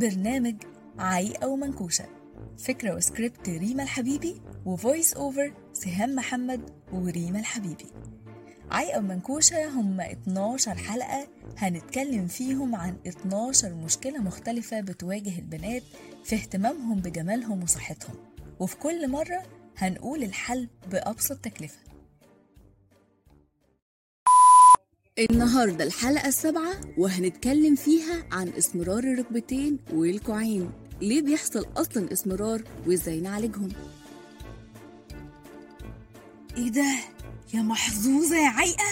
برنامج عايقة ومنكوشة فكرة وسكريبت ريما الحبيبي وفويس أوفر سهام محمد وريما الحبيبي. عايقة ومنكوشة هم 12 حلقة هنتكلم فيهم عن 12 مشكلة مختلفة بتواجه البنات في اهتمامهم بجمالهم وصحتهم. وفي كل مرة هنقول الحل بأبسط تكلفة. النهاردة الحلقة السابعة وهنتكلم فيها عن اسمرار الركبتين والكوعين. ليه بيحصل أصلا اسمرار وإزاي نعالجهم؟ إيه ده؟ يا محظوظة يا عايقة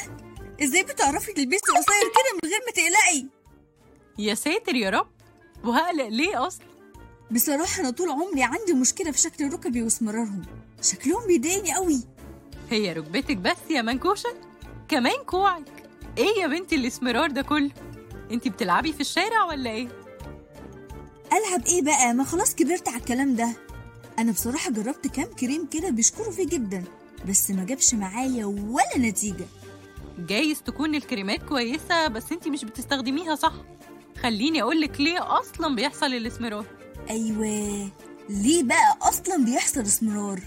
إزاي بتعرفي تلبسي قصير كده من غير ما تقلقي؟ يا ساتر يا رب! وهقلق ليه أصلا؟ بصراحة أنا طول عمري عندي مشكلة في شكل ركبي واسمرارهم شكلهم بيضايقني قوي. هي ركبتك بس يا منكوشة؟ كمان كوعك! إيه يا بنتي الإسمرار ده كله؟ أنتي بتلعبي في الشارع ولا إيه؟ ألعب إيه بقى؟ ما خلاص كبرت على الكلام ده. أنا بصراحة جربت كام كريم كده بيشكروا فيه جدا بس ما جابش معايا ولا نتيجة. جايز تكون الكريمات كويسة بس أنتي مش بتستخدميها صح. خليني اقولك ليه أصلا بيحصل الإسمرار. أيوة ليه بقى أصلا بيحصل إسمرار؟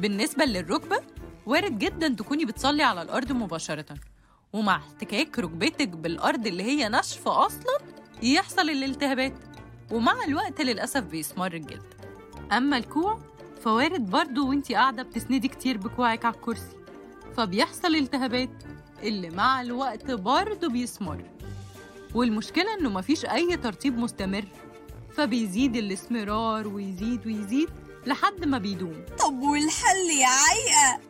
بالنسبة للركبة وارد جدا تكوني بتصلي على الأرض مباشرة. ومع احتكاك ركبتك بالأرض اللي هي ناشفة أصلا يحصل الالتهابات. ومع الوقت للأسف بيسمر الجلد. أما الكوع فوارد برضو وإنتي قاعدة بتسندي كتير بكوعك على الكرسي. فبيحصل التهابات اللي مع الوقت برضو بيسمر. والمشكلة إنه مفيش أي ترطيب مستمر. فبيزيد الاسمرار ويزيد ويزيد لحد ما بيدوم. طب والحل يا عايقة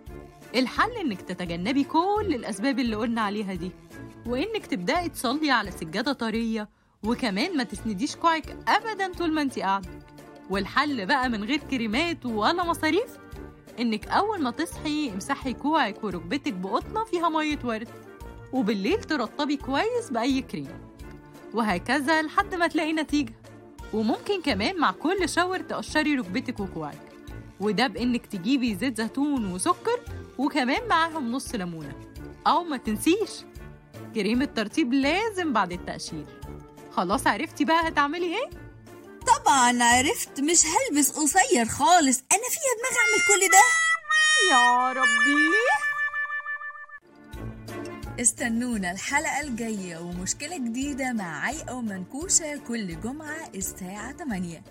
الحل إنك تتجنبي كل الأسباب اللي قلنا عليها دي وإنك تبدأي تصلي على سجادة طرية وكمان ما تسنديش كوعك ابدا طول ما انت قاعدة. والحل بقى من غير كريمات ولا مصاريف إنك أول ما تصحي امسحي كوعك وركبتك بقطنة فيها مية ورد وبالليل ترطبي كويس بأي كريم. وهكذا لحد ما تلاقي نتيجة. وممكن كمان مع كل شاور تقشري ركبتك وكوعك. وده بإنك تجيبي زيت زيتون وسكر وكمان معاهم نص ليمونة. أو ما تنسيش كريم الترطيب لازم بعد التقشير خلاص عرفتي بقى هتعملي إيه؟ طبعا عرفت مش هلبس قصير خالص. أنا فيها دماغ أعمل كل ده. يا ربي! استنونا الحلقة الجاية ومشكلة جديدة مع عايقة ومنكوشة كل جمعة الساعة 8